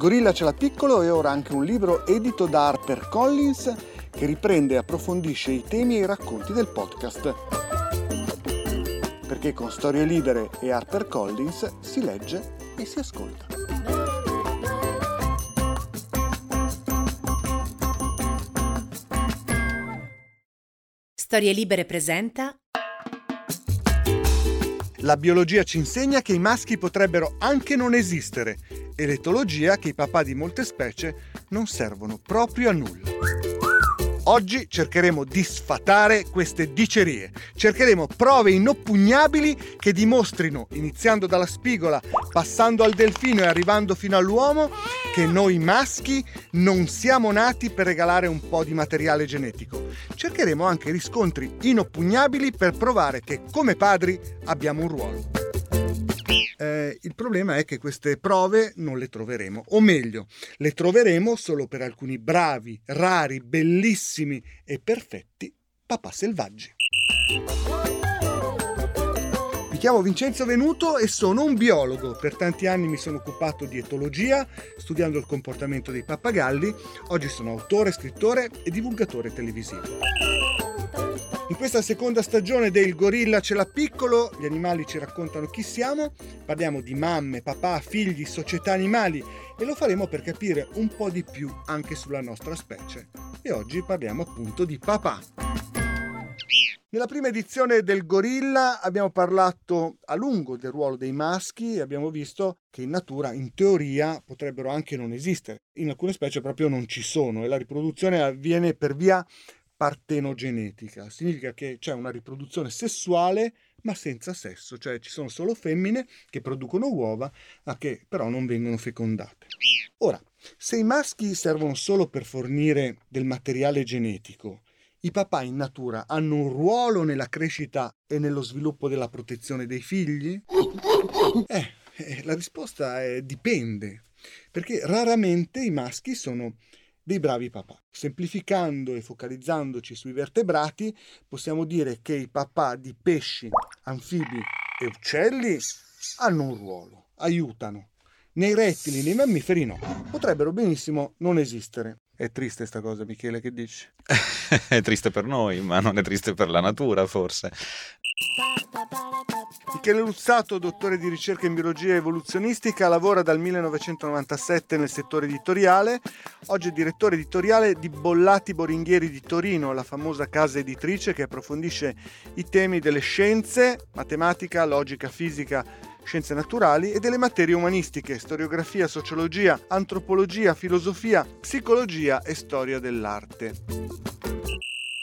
gorilla ce l'ha piccolo e ora anche un libro edito da HarperCollins che riprende e approfondisce i temi e i racconti del podcast. Perché con Storie Libere e HarperCollins si legge e si ascolta. Storie Libere presenta La biologia ci insegna che i maschi potrebbero anche non esistere e l'etologia che i papà di molte specie non servono proprio a nulla. Oggi cercheremo di sfatare queste dicerie, cercheremo prove inoppugnabili che dimostrino, iniziando dalla spigola, passando al delfino e arrivando fino all'uomo, che noi maschi non siamo nati per regalare un po' di materiale genetico. Cercheremo anche riscontri inoppugnabili per provare che come padri abbiamo un ruolo. Il problema è che queste prove non le troveremo, o meglio, le troveremo solo per alcuni bravi, rari, bellissimi e perfetti papà selvaggi. Mi chiamo Vincenzo Venuto e sono un biologo. Per tanti anni mi sono occupato di etologia, studiando il comportamento dei pappagalli. Oggi sono autore, scrittore e divulgatore televisivo. In questa seconda stagione del Gorilla ce l'ha piccolo, gli animali ci raccontano chi siamo, parliamo di mamme, papà, figli, società animali e lo faremo per capire un po' di più anche sulla nostra specie. E oggi parliamo appunto di papà. Nella prima edizione del Gorilla abbiamo parlato a lungo del ruolo dei maschi e abbiamo visto che in natura, in teoria, potrebbero anche non esistere. In alcune specie proprio non ci sono e la riproduzione avviene per via partenogenetica. Significa che c'è una riproduzione sessuale ma senza sesso, cioè ci sono solo femmine che producono uova ma che però non vengono fecondate. Ora, se i maschi servono solo per fornire del materiale genetico, i papà in natura hanno un ruolo nella crescita e nello sviluppo della protezione dei figli? Eh, eh la risposta è dipende, perché raramente i maschi sono dei bravi papà. Semplificando e focalizzandoci sui vertebrati, possiamo dire che i papà di pesci, anfibi e uccelli hanno un ruolo, aiutano. Nei rettili, nei mammiferi no, potrebbero benissimo non esistere. È triste sta cosa, Michele, che dici? è triste per noi, ma non è triste per la natura, forse. Michele Luzzato, dottore di ricerca in biologia evoluzionistica, lavora dal 1997 nel settore editoriale. Oggi è direttore editoriale di Bollati Boringhieri di Torino, la famosa casa editrice che approfondisce i temi delle scienze, matematica, logica, fisica, scienze naturali e delle materie umanistiche, storiografia, sociologia, antropologia, filosofia, psicologia e storia dell'arte.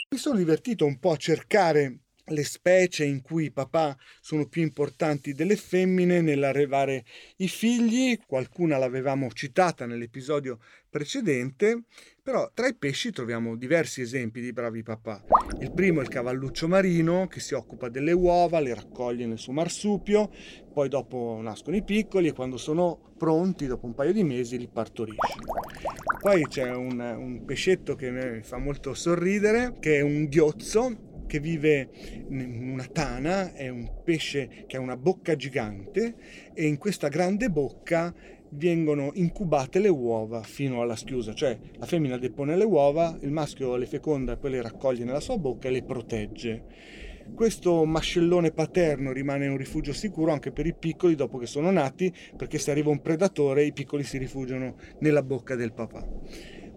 Mi sono divertito un po' a cercare le specie in cui i papà sono più importanti delle femmine nell'arrevare i figli, qualcuna l'avevamo citata nell'episodio precedente, però tra i pesci troviamo diversi esempi di bravi papà. Il primo è il cavalluccio marino che si occupa delle uova, le raccoglie nel suo marsupio, poi dopo nascono i piccoli e quando sono pronti, dopo un paio di mesi, li partorisce. Poi c'è un, un pescetto che mi fa molto sorridere, che è un ghiozzo che vive in una tana, è un pesce che ha una bocca gigante e in questa grande bocca vengono incubate le uova fino alla schiusa, cioè la femmina depone le uova, il maschio le feconda e poi le raccoglie nella sua bocca e le protegge. Questo mascellone paterno rimane un rifugio sicuro anche per i piccoli dopo che sono nati, perché se arriva un predatore i piccoli si rifugiano nella bocca del papà.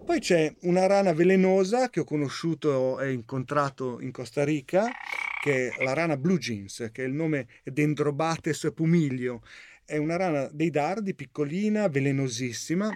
Poi c'è una rana velenosa che ho conosciuto e incontrato in Costa Rica, che è la rana blue jeans, che è il nome Dendrobates pumiglio. È una rana dei dardi, piccolina, velenosissima,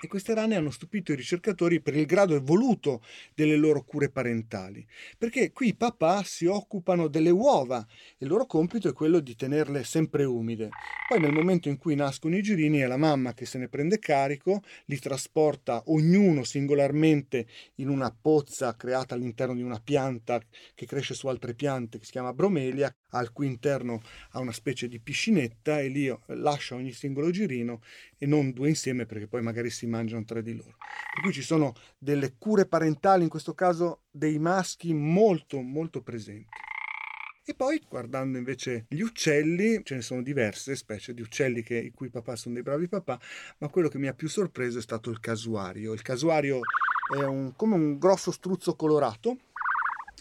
e queste rane hanno stupito i ricercatori per il grado evoluto delle loro cure parentali, perché qui i papà si occupano delle uova e il loro compito è quello di tenerle sempre umide. Poi nel momento in cui nascono i girini è la mamma che se ne prende carico, li trasporta ognuno singolarmente in una pozza creata all'interno di una pianta che cresce su altre piante che si chiama bromelia, al cui interno ha una specie di piscinetta e lì lascia ogni singolo girino e non due insieme perché poi magari si mangiano tra di loro. Per cui ci sono delle cure parentali, in questo caso dei maschi molto molto presenti. E poi guardando invece gli uccelli, ce ne sono diverse specie di uccelli che, i cui papà sono dei bravi papà, ma quello che mi ha più sorpreso è stato il casuario. Il casuario è un, come un grosso struzzo colorato,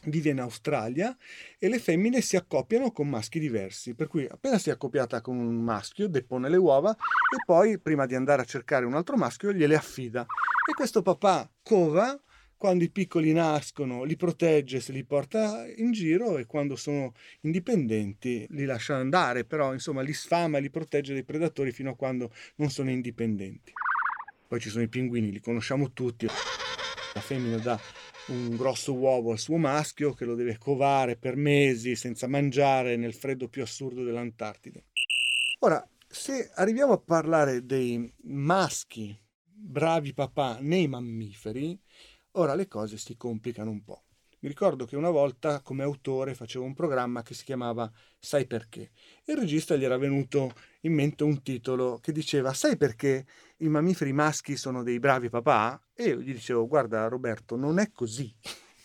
vive in Australia e le femmine si accoppiano con maschi diversi, per cui appena si è accoppiata con un maschio depone le uova e poi prima di andare a cercare un altro maschio gliele affida. E questo papà cova quando i piccoli nascono li protegge se li porta in giro e quando sono indipendenti li lascia andare, però insomma li sfama e li protegge dai predatori fino a quando non sono indipendenti. Poi ci sono i pinguini, li conosciamo tutti. La femmina dà un grosso uovo al suo maschio che lo deve covare per mesi senza mangiare nel freddo più assurdo dell'Antartide. Ora, se arriviamo a parlare dei maschi bravi papà nei mammiferi, ora le cose si complicano un po'. Mi ricordo che una volta come autore facevo un programma che si chiamava Sai perché? Il regista gli era venuto in mente un titolo che diceva Sai perché i mammiferi maschi sono dei bravi papà? E io gli dicevo Guarda Roberto, non è così.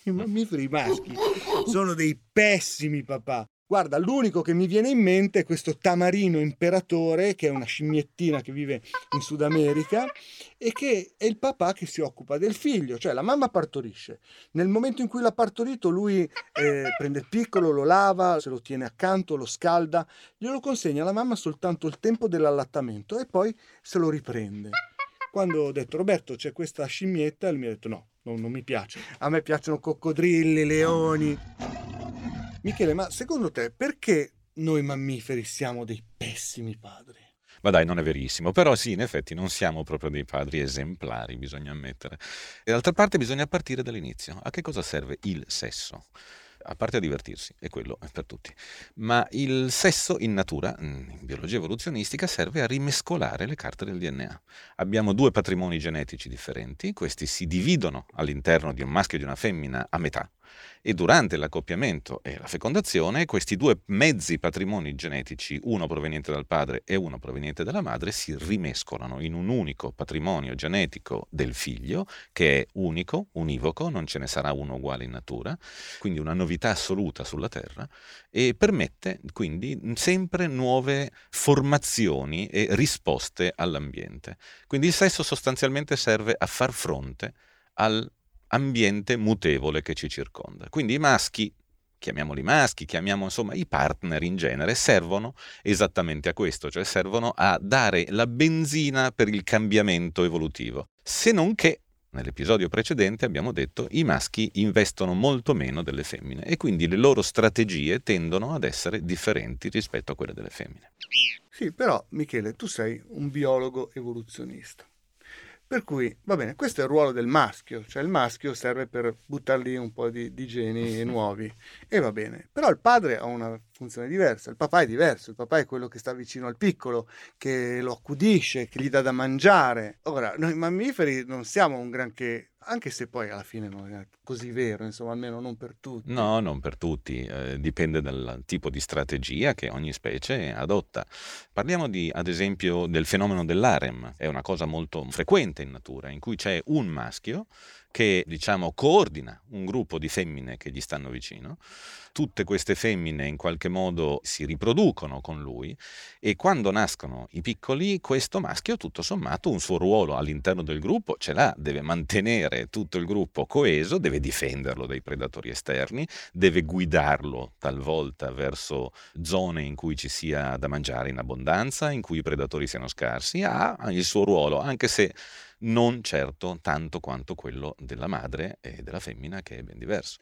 I mammiferi maschi sono dei pessimi papà. Guarda, l'unico che mi viene in mente è questo tamarino imperatore, che è una scimmiettina che vive in Sud America e che è il papà che si occupa del figlio, cioè la mamma partorisce. Nel momento in cui l'ha partorito, lui eh, prende il piccolo, lo lava, se lo tiene accanto, lo scalda, glielo consegna alla mamma soltanto il tempo dell'allattamento e poi se lo riprende. Quando ho detto Roberto c'è questa scimmietta, lui mi ha detto no, no non mi piace. A me piacciono coccodrilli, leoni. Michele, ma secondo te perché noi mammiferi siamo dei pessimi padri? Ma dai, non è verissimo, però sì, in effetti non siamo proprio dei padri esemplari, bisogna ammettere. E d'altra parte bisogna partire dall'inizio. A che cosa serve il sesso? a parte a divertirsi, è quello è per tutti. Ma il sesso in natura, in biologia evoluzionistica, serve a rimescolare le carte del DNA. Abbiamo due patrimoni genetici differenti, questi si dividono all'interno di un maschio e di una femmina a metà e durante l'accoppiamento e la fecondazione questi due mezzi patrimoni genetici, uno proveniente dal padre e uno proveniente dalla madre, si rimescolano in un unico patrimonio genetico del figlio che è unico, univoco, non ce ne sarà uno uguale in natura, quindi una novità assoluta sulla Terra e permette quindi sempre nuove formazioni e risposte all'ambiente. Quindi il sesso sostanzialmente serve a far fronte al ambiente mutevole che ci circonda. Quindi i maschi, chiamiamoli maschi, chiamiamo insomma i partner in genere, servono esattamente a questo, cioè servono a dare la benzina per il cambiamento evolutivo. Se non che Nell'episodio precedente abbiamo detto i maschi investono molto meno delle femmine e quindi le loro strategie tendono ad essere differenti rispetto a quelle delle femmine. Sì, però Michele, tu sei un biologo evoluzionista. Per cui, va bene, questo è il ruolo del maschio, cioè il maschio serve per buttare lì un po' di, di geni nuovi e va bene. Però il padre ha una funzione diversa, il papà è diverso, il papà è quello che sta vicino al piccolo, che lo accudisce, che gli dà da mangiare. Ora, noi mammiferi non siamo un granché anche se poi alla fine non è così vero, insomma, almeno non per tutti. No, non per tutti, eh, dipende dal tipo di strategia che ogni specie adotta. Parliamo di, ad esempio del fenomeno dell'arem, è una cosa molto frequente in natura, in cui c'è un maschio che diciamo coordina un gruppo di femmine che gli stanno vicino. Tutte queste femmine in qualche modo si riproducono con lui e quando nascono i piccoli questo maschio tutto sommato un suo ruolo all'interno del gruppo ce l'ha, deve mantenere tutto il gruppo coeso, deve difenderlo dai predatori esterni, deve guidarlo talvolta verso zone in cui ci sia da mangiare in abbondanza, in cui i predatori siano scarsi, ha il suo ruolo, anche se non certo tanto quanto quello della madre e della femmina che è ben diverso.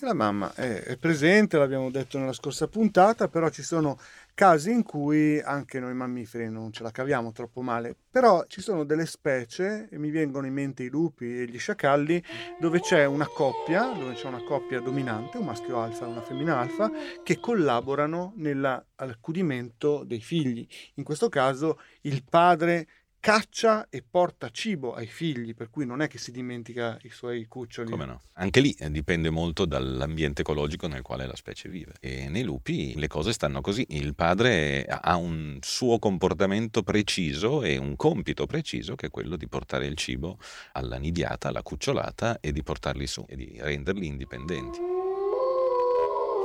La mamma è, presente, l'abbiamo detto nella scorsa puntata, però ci sono casi in cui anche noi mammiferi non ce la caviamo troppo male, però ci sono delle specie, e mi vengono in mente i lupi e gli sciacalli, dove c'è una coppia, dove c'è una coppia dominante, un maschio alfa e una femmina alfa, che collaborano nell'accudimento dei figli. In questo caso il padre caccia e porta cibo ai figli, per cui non è che si dimentica i suoi cuccioli. Come no? Anche lì eh, dipende molto dall'ambiente ecologico nel quale la specie vive. E nei lupi le cose stanno così. Il padre ha un suo comportamento preciso e un compito preciso che è quello di portare il cibo alla nidiata, alla cucciolata e di portarli su e di renderli indipendenti.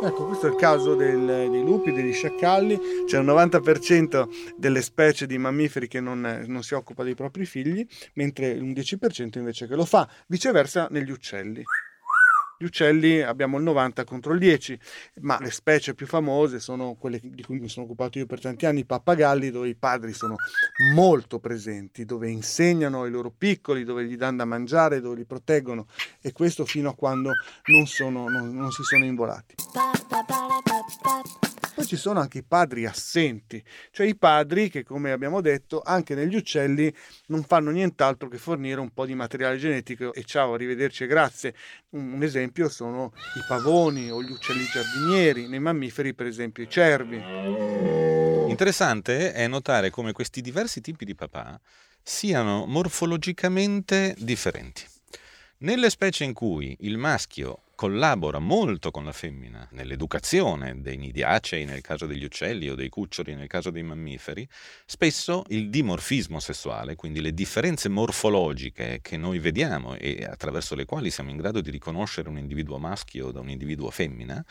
Ecco, questo è il caso del, dei lupi, degli sciacalli, c'è un 90% delle specie di mammiferi che non, non, si occupa dei propri figli, mentre un 10% invece che lo fa, viceversa negli uccelli. Gli uccelli abbiamo il 90 contro il 10, ma le specie più famose sono quelle di cui mi sono occupato io per tanti anni, i pappagalli, dove i padri sono molto presenti, dove insegnano ai loro piccoli, dove gli danno da mangiare, dove li proteggono e questo fino a quando non, sono, non, non si sono involati. Poi ci sono anche i padri assenti, cioè i padri che, come abbiamo detto, anche negli uccelli non fanno nient'altro che fornire un po' di materiale genetico e ciao, arrivederci e grazie. Un esempio sono i pavoni o gli uccelli giardinieri, nei mammiferi per esempio i cervi. Interessante è notare come questi diversi tipi di papà siano morfologicamente differenti. Nelle specie in cui il maschio collabora molto con la femmina nell'educazione dei nidiacei nel caso degli uccelli o dei cuccioli nel caso dei mammiferi, spesso il dimorfismo sessuale, quindi le differenze morfologiche che noi vediamo e attraverso le quali siamo in grado di riconoscere un individuo maschio da un individuo femmina,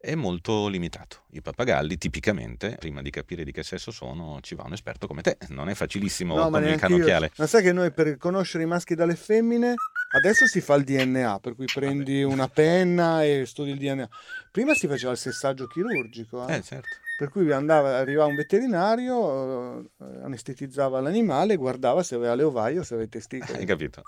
è molto limitato. I pappagalli tipicamente, prima di capire di che sesso sono, ci va un esperto come te. Non è facilissimo no, come il cannocchiale. Io. Ma sai che noi per riconoscere i maschi dalle femmine Adesso si fa il DNA, per cui prendi Vabbè. una penna e studi il DNA. Prima si faceva il sessaggio chirurgico. Eh, eh certo. Per cui andava, arrivava un veterinario, eh, anestetizzava l'animale, guardava se aveva le ovaie o se aveva i testicoli. Hai capito?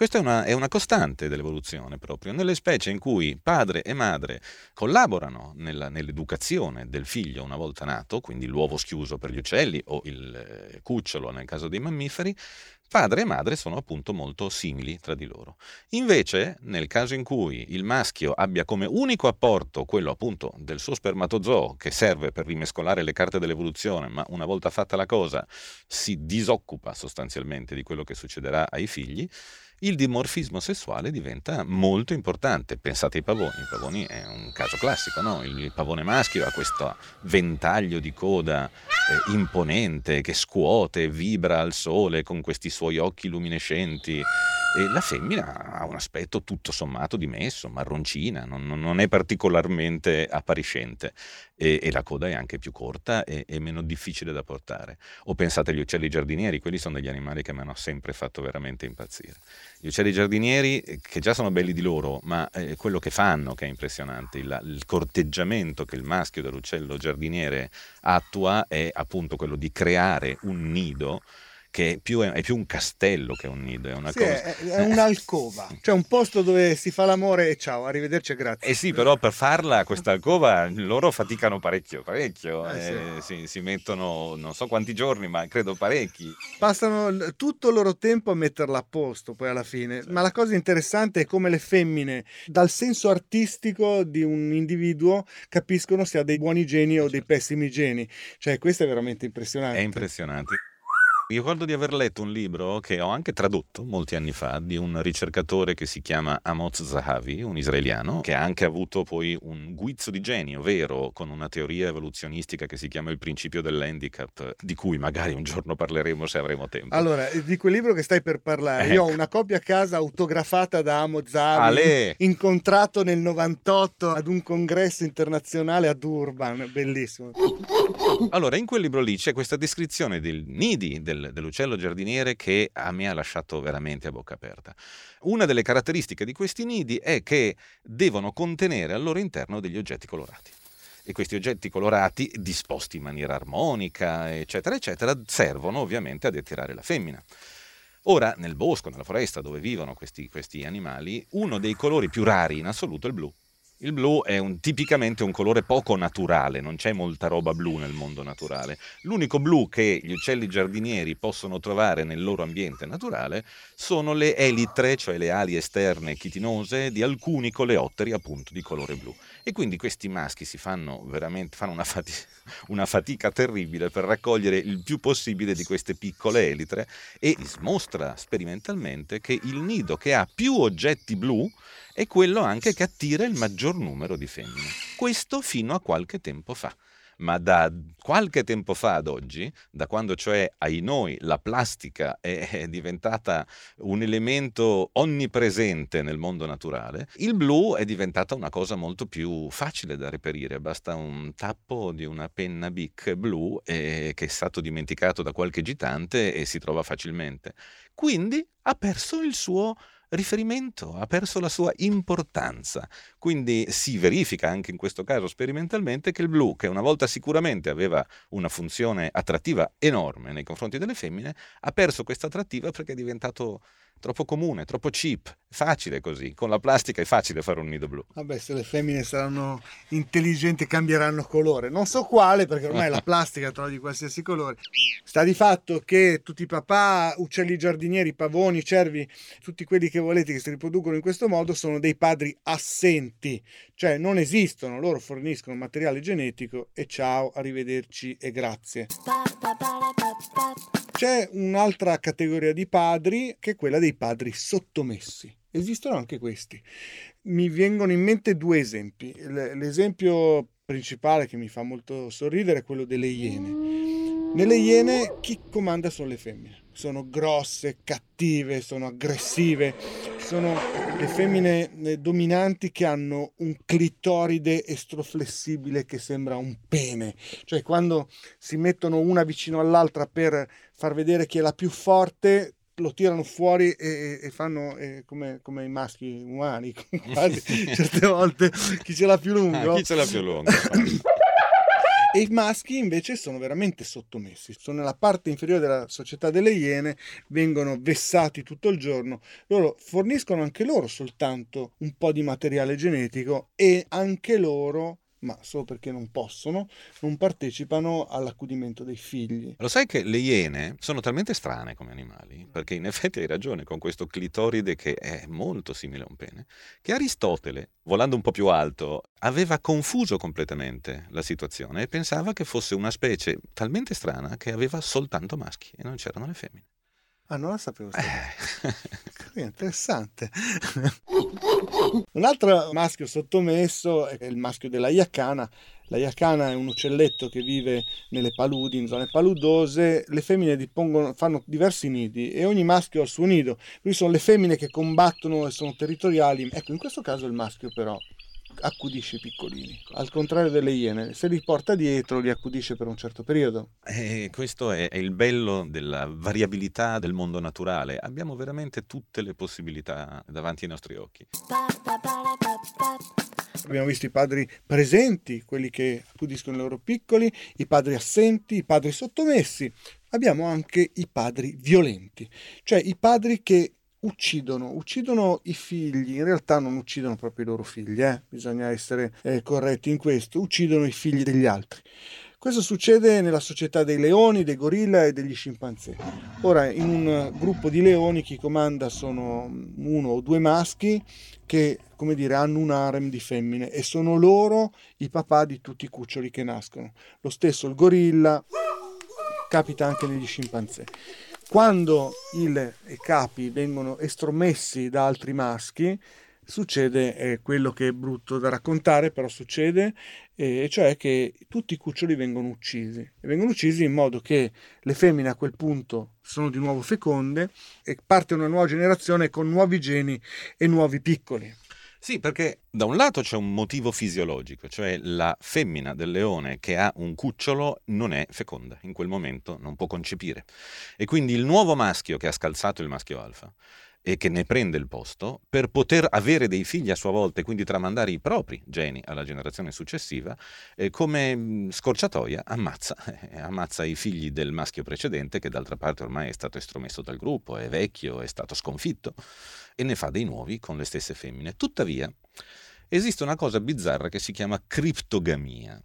Questa è una, è una, costante dell'evoluzione proprio. Nelle specie in cui padre e madre collaborano nella, nell'educazione del figlio una volta nato, quindi l'uovo schiuso per gli uccelli o il eh, cucciolo nel caso dei mammiferi, Padre e madre sono appunto molto simili tra di loro. Invece, nel caso in cui il maschio abbia come unico apporto quello appunto del suo spermatozoo che serve per rimescolare le carte dell'evoluzione, ma una volta fatta la cosa si disoccupa sostanzialmente di quello che succederà ai figli, il dimorfismo sessuale diventa molto importante. Pensate ai pavoni, i pavoni è un caso classico, no? il pavone maschio ha questo ventaglio di coda eh, imponente che scuote, vibra al sole con questi suoi occhi luminescenti e la femmina ha un aspetto tutto sommato dimesso, marroncina, non, non è particolarmente appariscente e, e, la coda è anche più corta e, e, meno difficile da portare. O pensate agli uccelli giardinieri, quelli sono degli animali che mi hanno sempre fatto veramente impazzire. Gli uccelli giardinieri, eh, che già sono belli di loro, ma eh, quello che fanno che è impressionante, il, il corteggiamento che il maschio dell'uccello giardiniere attua è appunto quello di creare un nido che è più, è più, un castello che un nido, è una sì, cosa... È, è un'alcova, cioè un posto dove si fa l'amore e ciao, arrivederci e grazie. Eh sì, però per farla questa alcova loro faticano parecchio, parecchio, eh, eh, sì. si, si, mettono non so quanti giorni, ma credo parecchi. Passano tutto il loro tempo a metterla a posto poi alla fine, sì. ma la cosa interessante è come le femmine dal senso artistico di un individuo capiscono se ha dei buoni geni o dei pessimi geni, cioè questo è veramente impressionante. È impressionante. Ricordo di aver letto un libro che ho anche tradotto molti anni fa di un ricercatore che si chiama Amos Zahavi, un israeliano, che ha anche avuto poi un guizzo di genio vero con una teoria evoluzionistica che si chiama il principio dell'handicap, di cui magari un giorno parleremo se avremo tempo. Allora, di quel libro che stai per parlare, ecco. io ho ecco. una copia a casa autografata da Amos Zahavi, Ale. incontrato nel 98 ad un congresso internazionale a Durban, bellissimo. Allora, in quel libro lì c'è questa descrizione del nidi, del del, dell'uccello giardiniere che a me ha lasciato veramente a bocca aperta. Una delle caratteristiche di questi nidi è che devono contenere al loro interno degli oggetti colorati e questi oggetti colorati, disposti in maniera armonica, eccetera, eccetera, servono ovviamente ad attirare la femmina. Ora, nel bosco, nella foresta dove vivono questi, questi animali, uno dei colori più rari in assoluto è il blu. Il blu è un, tipicamente un colore poco naturale, non c'è molta roba blu nel mondo naturale. L'unico blu che gli uccelli giardinieri possono trovare nel loro ambiente naturale sono le elitre, cioè le ali esterne chitinose di alcuni coleotteri appunto di colore blu. E quindi questi maschi si fanno veramente fanno una, fatica, una fatica terribile per raccogliere il più possibile di queste piccole elitre e mostra sperimentalmente che il nido che ha più oggetti blu è quello anche che attira il maggior numero di femmine. Questo fino a qualche tempo fa. Ma da qualche tempo fa ad oggi, da quando cioè ai noi la plastica è diventata un elemento onnipresente nel mondo naturale, il blu è diventata una cosa molto più facile da reperire. Basta un tappo di una penna Bic blu eh, che è stato dimenticato da qualche gitante e si trova facilmente. Quindi ha perso il suo riferimento, ha perso la sua importanza. Quindi si verifica anche in questo caso sperimentalmente che il blu, che una volta sicuramente aveva una funzione attrattiva enorme nei confronti delle femmine, ha perso questa attrattiva perché è diventato troppo comune, troppo cheap, facile così. Con la plastica è facile fare un nido blu. Vabbè, se le femmine saranno intelligenti cambieranno colore. Non so quale, perché ormai la plastica trova di qualsiasi colore. Sta di fatto che tutti i papà, uccelli giardinieri, pavoni, cervi, tutti quelli che volete che si riproducono in questo modo sono dei padri assenti, cioè non esistono, loro forniscono materiale genetico e ciao, arrivederci e grazie. C'è un'altra categoria di padri che è quella dei padri sottomessi. Esistono anche questi. Mi vengono in mente due esempi. L'esempio principale che mi fa molto sorridere è quello delle iene. Nelle iene chi comanda sono le femmine. Sono grosse, cattive, sono aggressive, sono le femmine eh, dominanti che hanno un clitoride estroflessibile che sembra un pene. Cioè quando si mettono una vicino all'altra per far vedere chi è la più forte, lo tirano fuori e, e fanno eh, come, come, i maschi umani, quasi certe volte chi ce l'ha più lungo. Ah, chi ce l'ha più lungo. e i maschi invece sono veramente sottomessi, sono nella parte inferiore della società delle iene, vengono vessati tutto il giorno, loro forniscono anche loro soltanto un po' di materiale genetico e anche loro ma solo perché non possono, non partecipano all'accudimento dei figli. Lo sai che le iene sono talmente strane come animali, perché in effetti hai ragione con questo clitoride che è molto simile a un pene, che Aristotele, volando un po' più alto, aveva confuso completamente la situazione e pensava che fosse una specie talmente strana che aveva soltanto maschi e non c'erano le femmine. Ah, non la sapevo. Eh. Interessante. Un altro maschio sottomesso è il maschio della Iacana. La Iacana è un uccelletto che vive nelle paludi, in zone paludose. Le femmine dipongono, fanno diversi nidi e ogni maschio ha il suo nido. Quindi sono le femmine che combattono e sono territoriali. Ecco, in questo caso il maschio però accudisce i piccolini, al contrario delle iene, se li porta dietro li accudisce per un certo periodo. E eh, questo è, è il bello della variabilità del mondo naturale, abbiamo veramente tutte le possibilità davanti ai nostri occhi. Abbiamo visto i padri presenti, quelli che accudiscono i loro piccoli, i padri assenti, i padri sottomessi. Abbiamo anche i padri violenti, cioè i padri che uccidono, uccidono i figli, in realtà non uccidono proprio i loro figli, eh? bisogna essere eh, corretti in questo, uccidono i figli degli altri. Questo succede nella società dei leoni, dei gorilla e degli scimpanzé. Ora, in un gruppo di leoni chi comanda sono uno o due maschi che, come dire, hanno un harem di femmine e sono loro i papà di tutti i cuccioli che nascono. Lo stesso il gorilla capita anche negli scimpanzé. Quando i capi vengono estromessi da altri maschi, succede eh, quello che è brutto da raccontare, però succede, e cioè che tutti i cuccioli vengono uccisi. E vengono uccisi in modo che le femmine a quel punto sono di nuovo feconde e parte una nuova generazione con nuovi geni e nuovi piccoli. Sì, perché da un lato c'è un motivo fisiologico, cioè la femmina del leone che ha un cucciolo non è feconda, in quel momento non può concepire. E quindi il nuovo maschio che ha scalzato il maschio alfa e che ne prende il posto per poter avere dei figli a sua volta e quindi tramandare i propri geni alla generazione successiva, eh, come scorciatoia ammazza, eh, ammazza i figli del maschio precedente che d'altra parte ormai è stato estromesso dal gruppo, è vecchio, è stato sconfitto e ne fa dei nuovi con le stesse femmine. Tuttavia esiste una cosa bizzarra che si chiama criptogamia.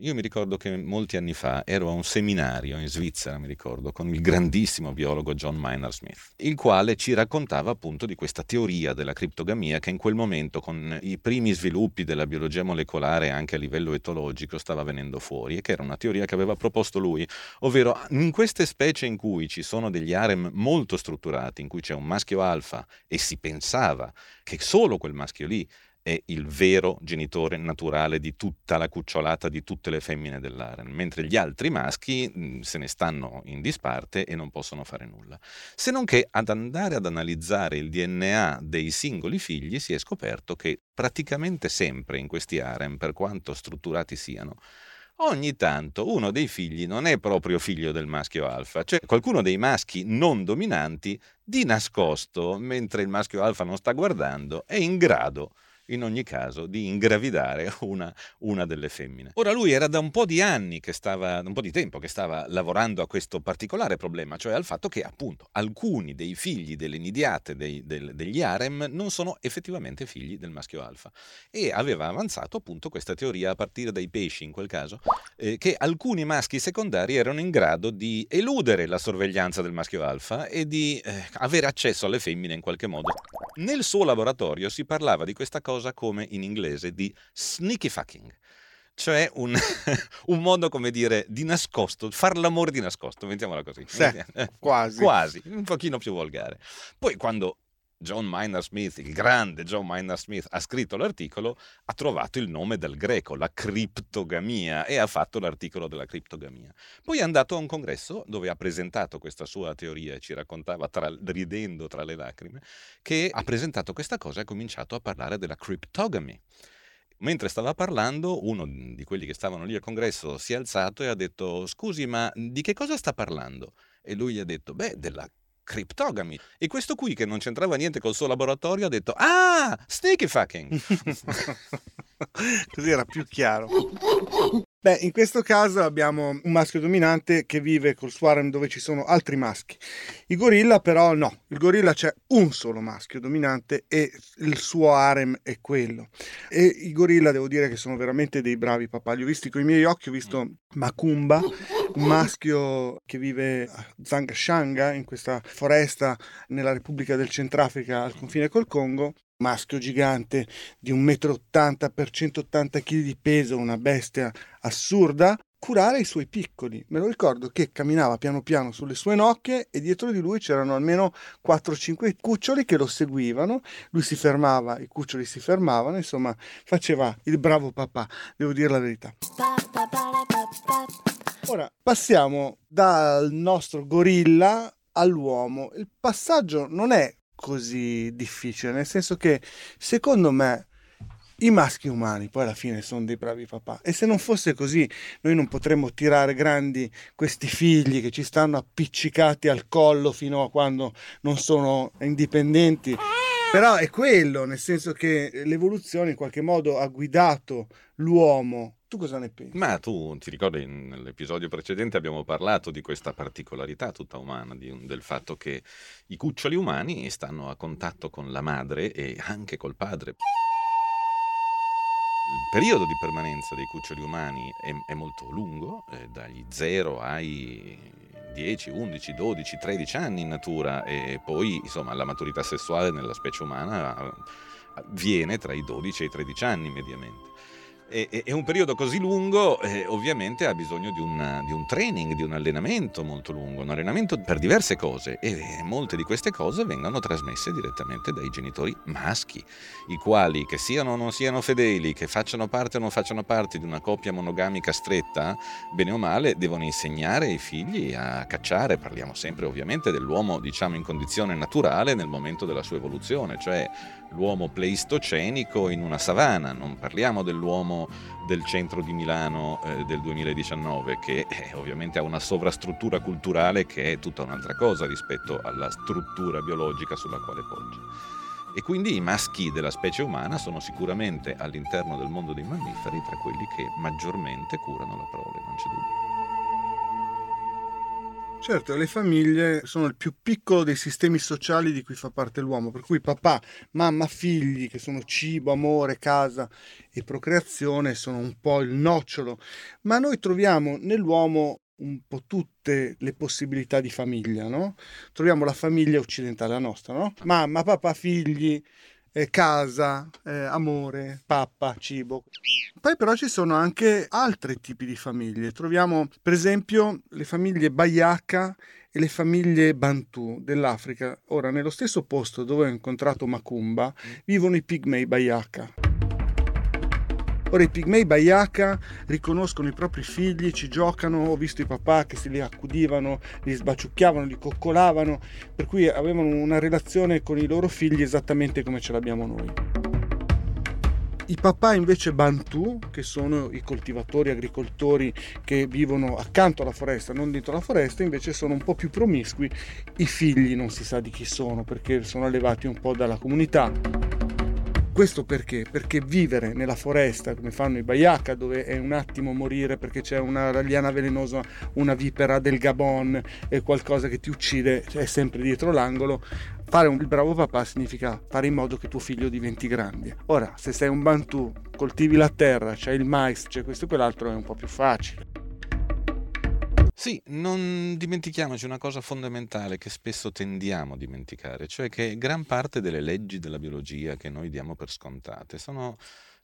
Io mi ricordo che molti anni fa ero a un seminario in Svizzera, mi ricordo, con il grandissimo biologo John Maynard Smith, il quale ci raccontava appunto di questa teoria della criptogamia che in quel momento, con i primi sviluppi della biologia molecolare anche a livello etologico, stava venendo fuori e che era una teoria che aveva proposto lui, ovvero in queste specie in cui ci sono degli harem molto strutturati, in cui c'è un maschio alfa e si pensava che solo quel maschio lì è il vero genitore naturale di tutta la cucciolata di tutte le femmine dell'aren, mentre gli altri maschi se ne stanno in disparte e non possono fare nulla. Se non che ad andare ad analizzare il DNA dei singoli figli si è scoperto che praticamente sempre in questi harem, per quanto strutturati siano, ogni tanto uno dei figli non è proprio figlio del maschio alfa, cioè qualcuno dei maschi non dominanti di nascosto, mentre il maschio alfa non sta guardando, è in grado in ogni caso di ingravidare una, una, delle femmine. Ora lui era da un po' di anni che stava, un po' di tempo che stava lavorando a questo particolare problema, cioè al fatto che appunto alcuni dei figli delle nidiate dei, del, degli harem non sono effettivamente figli del maschio alfa e aveva avanzato appunto questa teoria a partire dai pesci in quel caso, eh, che alcuni maschi secondari erano in grado di eludere la sorveglianza del maschio alfa e di eh, avere accesso alle femmine in qualche modo. Nel suo laboratorio si parlava di questa cosa cosa come in inglese di sneaky fucking cioè un, un, modo, come dire, di nascosto, far l'amore di nascosto, mettiamola così. Sì, quasi. Quasi, un pochino più volgare. Poi quando John Maynard Smith, il grande John Maynard Smith, ha scritto l'articolo, ha trovato il nome del greco, la criptogamia, e ha fatto l'articolo della criptogamia. Poi è andato a un congresso dove ha presentato questa sua teoria e ci raccontava, tra, ridendo tra le lacrime, che ha presentato questa cosa e ha cominciato a parlare della cryptogamy. Mentre stava parlando, uno di quelli che stavano lì al congresso si è alzato e ha detto: Scusi, ma di che cosa sta parlando? E lui gli ha detto: Beh, della criptogami. E questo qui, che non c'entrava niente col suo laboratorio, ha detto: Ah, sneaky fucking! Così era più chiaro. Beh, in questo caso abbiamo un maschio dominante che vive col suo harem dove ci sono altri maschi. I gorilla però no, il gorilla c'è un solo maschio dominante e il suo harem è quello. E i gorilla devo dire che sono veramente dei bravi papà. Li ho visti con i miei occhi, ho visto Macumba, un maschio che vive a Zangashanga, in questa foresta nella Repubblica del Centrafrica al confine col Congo, maschio gigante di 1,80 m per 180 kg di peso, una bestia assurda, curare i suoi piccoli. Me lo ricordo che camminava piano piano sulle sue nocche e dietro di lui c'erano almeno 4-5 cuccioli che lo seguivano. Lui si fermava, i cuccioli si fermavano, insomma, faceva il bravo papà, devo dire la verità. Ora passiamo dal nostro gorilla all'uomo. Il passaggio non è così difficile, nel senso che secondo me i maschi umani poi alla fine sono dei bravi papà e se non fosse così noi non potremmo tirare grandi questi figli che ci stanno appiccicati al collo fino a quando non sono indipendenti. Però è quello, nel senso che l'evoluzione in qualche modo ha guidato l'uomo tu cosa ne pensi? Ma tu ti ricordi nell'episodio precedente abbiamo parlato di questa particolarità tutta umana, di, del fatto che i cuccioli umani stanno a contatto con la madre e anche col padre. Il periodo di permanenza dei cuccioli umani è, è molto lungo, eh, dagli 0 ai 10, 11, 12, 13 anni in natura e poi insomma la maturità sessuale nella specie umana avviene tra i 12 e i 13 anni mediamente. E, e un periodo così lungo eh, ovviamente ha bisogno di un, di un, training, di un allenamento molto lungo, un allenamento per diverse cose. E molte di queste cose vengono trasmesse direttamente dai genitori maschi, i quali che siano o non siano fedeli, che facciano parte o non facciano parte di una coppia monogamica stretta, bene o male devono insegnare ai figli a cacciare, parliamo sempre ovviamente dell'uomo diciamo in condizione naturale nel momento della sua evoluzione, cioè l'uomo pleistocenico in una savana, non parliamo dell'uomo del centro di Milano eh, del 2019 che eh, ovviamente ha una sovrastruttura culturale che è tutta un'altra cosa rispetto alla struttura biologica sulla quale poggia. E quindi i maschi della specie umana sono sicuramente all'interno del mondo dei mammiferi tra quelli che maggiormente curano la prole, non c'è dubbio. Certo, le famiglie sono il più piccolo dei sistemi sociali di cui fa parte l'uomo, per cui papà, mamma, figli, che sono cibo, amore, casa e procreazione, sono un po' il nocciolo, ma noi troviamo nell'uomo un po' tutte le possibilità di famiglia, no? Troviamo la famiglia occidentale, la nostra, no? Mamma, papà, figli, eh, casa, eh, amore, pappa, cibo. Poi però ci sono anche altri tipi di famiglie. Troviamo per esempio le famiglie Bayaka e le famiglie Bantu dell'Africa. Ora, nello stesso posto dove ho incontrato Macumba vivono i pigmei Bayaka. Ora i pigmei Bayaka riconoscono i propri figli, ci giocano, ho visto i papà che se li accudivano, li sbaciucchiavano, li coccolavano, per cui avevano una relazione con i loro figli esattamente come ce l'abbiamo noi. I papà invece Bantu, che sono i coltivatori, agricoltori che vivono accanto alla foresta, non dentro la foresta, invece sono un po' più promiscui. I figli non si sa di chi sono perché sono allevati un po' dalla comunità. Questo perché? Perché vivere nella foresta, come fanno i Bayaka, dove è un attimo morire perché c'è una liana velenosa, una vipera del Gabon e qualcosa che ti uccide, è sempre dietro l'angolo, fare un bravo papà significa fare in modo che tuo figlio diventi grande. Ora, se sei un Bantu, coltivi la terra, c'è il mais, c'è questo e quell'altro, è un po' più facile. Sì, non dimentichiamoci una cosa fondamentale che spesso tendiamo a dimenticare, cioè che gran parte delle leggi della biologia che noi diamo per scontate sono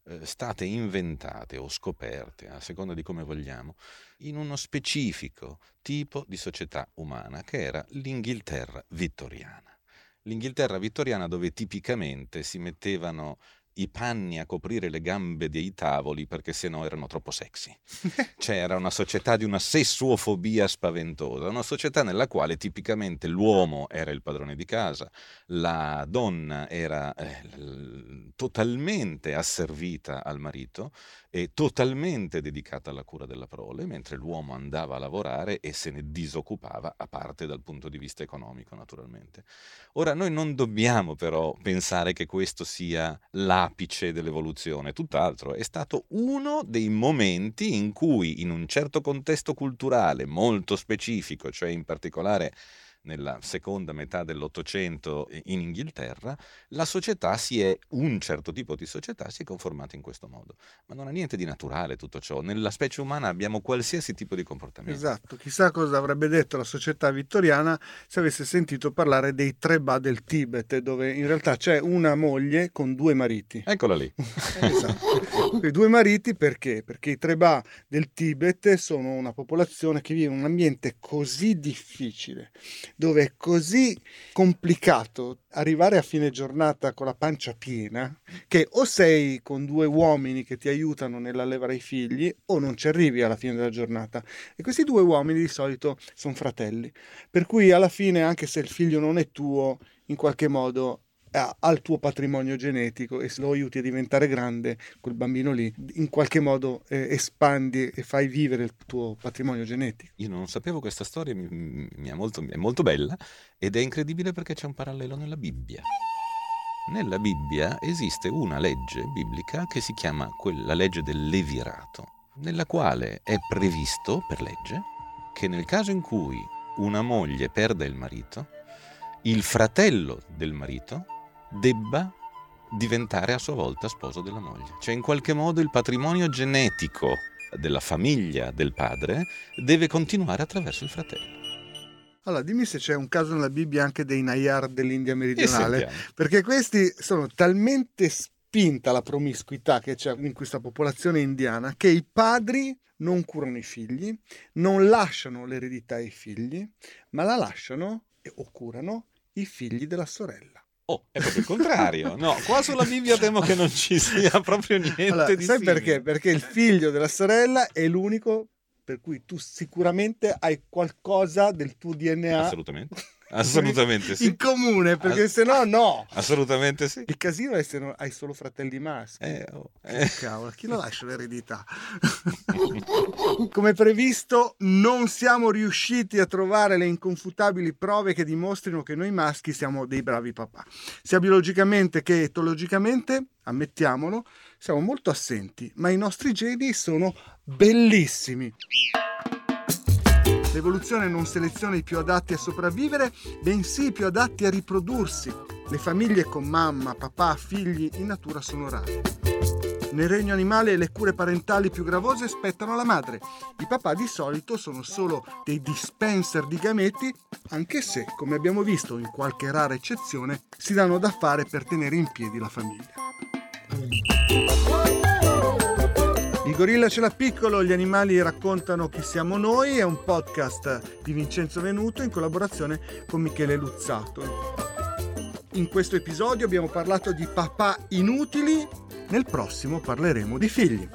eh, state inventate o scoperte, a seconda di come vogliamo, in uno specifico tipo di società umana che era l'Inghilterra vittoriana. L'Inghilterra vittoriana dove tipicamente si mettevano i panni a coprire le gambe dei tavoli perché sennò erano troppo sexy. C'era una società di una sessuofobia spaventosa, una società nella quale tipicamente l'uomo era il padrone di casa, la donna era eh, totalmente asservita al marito e totalmente dedicata alla cura della prole, mentre l'uomo andava a lavorare e se ne disoccupava, a parte dal punto di vista economico naturalmente. Ora noi non dobbiamo però pensare che questo sia l'apice dell'evoluzione, tutt'altro, è stato uno dei momenti in cui in un certo contesto culturale molto specifico, cioè in particolare nella seconda metà dell'Ottocento in Inghilterra, la società si è, un certo tipo di società si è conformata in questo modo. Ma non ha niente di naturale tutto ciò. Nella specie umana abbiamo qualsiasi tipo di comportamento. Esatto, chissà cosa avrebbe detto la società vittoriana se avesse sentito parlare dei tre ba del Tibet, dove in realtà c'è una moglie con due mariti. Eccola lì. esatto. I due mariti perché? Perché i tre ba del Tibet sono una popolazione che vive in un ambiente così difficile dove è così complicato arrivare a fine giornata con la pancia piena che o sei con due uomini che ti aiutano nell'allevare i figli o non ci arrivi alla fine della giornata. E questi due uomini di solito sono fratelli. Per cui alla fine, anche se il figlio non è tuo, in qualche modo al tuo patrimonio genetico e se lo aiuti a diventare grande, quel bambino lì, in qualche modo eh, espandi e fai vivere il tuo patrimonio genetico. Io non sapevo questa storia, mi, mi è, molto, è molto bella ed è incredibile perché c'è un parallelo nella Bibbia. Nella Bibbia esiste una legge biblica che si chiama la legge del levirato, nella quale è previsto per legge che nel caso in cui una moglie perda il marito, il fratello del marito debba diventare a sua volta sposo della moglie. Cioè in qualche modo il patrimonio genetico della famiglia del padre deve continuare attraverso il fratello. Allora, dimmi se c'è un caso nella Bibbia anche dei Nayar dell'India meridionale, perché questi sono talmente spinta la promiscuità che c'è in questa popolazione indiana che i padri non curano i figli, non lasciano l'eredità ai figli, ma la lasciano o curano i figli della sorella. Oh, è proprio il contrario. No, qua sulla Bibbia temo che non ci sia proprio niente allora, di Sai simile. perché? Perché il figlio della sorella è l'unico per cui tu sicuramente hai qualcosa del tuo DNA Assolutamente. Assolutamente sì. in comune, perché Ass- se no no. Assolutamente sì. Il casino è se non hai solo fratelli maschi. Eh, oh, eh. Cavolo, chi lo lascia l'eredità? Come previsto, non siamo riusciti a trovare le inconfutabili prove che dimostrino che noi maschi siamo dei bravi papà. Sia biologicamente che etologicamente, ammettiamolo, siamo molto assenti, ma i nostri geni sono bellissimi. L'evoluzione non seleziona i più adatti a sopravvivere, bensì i più adatti a riprodursi. Le famiglie con mamma, papà, figli in natura sono rare. Nel regno animale le cure parentali più gravose spettano alla madre. I papà di solito sono solo dei dispenser di gameti, anche se, come abbiamo visto in qualche rara eccezione, si danno da fare per tenere in piedi la famiglia. Il gorilla ce l'ha piccolo, gli animali raccontano chi siamo noi, è un podcast di Vincenzo Venuto in collaborazione con Michele Luzzato. In questo episodio abbiamo parlato di papà inutili, nel prossimo parleremo di figli.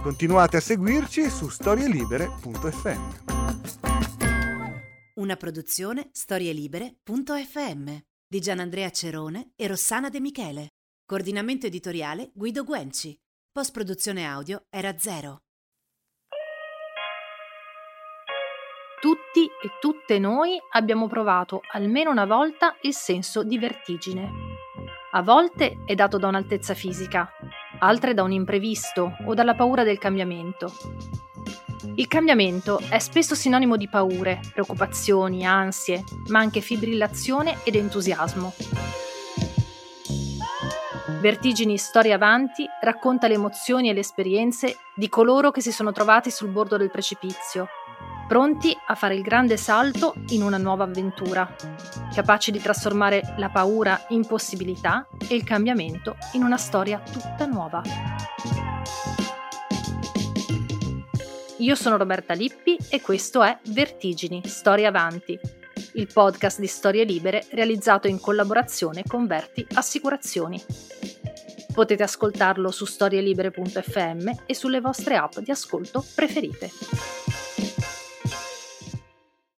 Continuate a seguirci su storielibere.fm. Una produzione storielibere.fm di Gianandrea Cerone e Rossana De Michele. Coordinamento editoriale Guido Guenci. Post produzione audio era zero. Tutti e tutte noi abbiamo provato almeno una volta il senso di vertigine. A volte è dato da un'altezza fisica, altre da un imprevisto o dalla paura del cambiamento. Il cambiamento è spesso sinonimo di paure, preoccupazioni, ansie, ma anche fibrillazione ed entusiasmo. Vertigini Storia Avanti racconta le emozioni e le esperienze di coloro che si sono trovati sul bordo del precipizio, pronti a fare il grande salto in una nuova avventura, capaci di trasformare la paura in possibilità e il cambiamento in una storia tutta nuova. Io sono Roberta Lippi e questo è Vertigini Storia Avanti, il podcast di storie libere realizzato in collaborazione con Verti Assicurazioni. Potete ascoltarlo su storielibere.fm e sulle vostre app di ascolto preferite.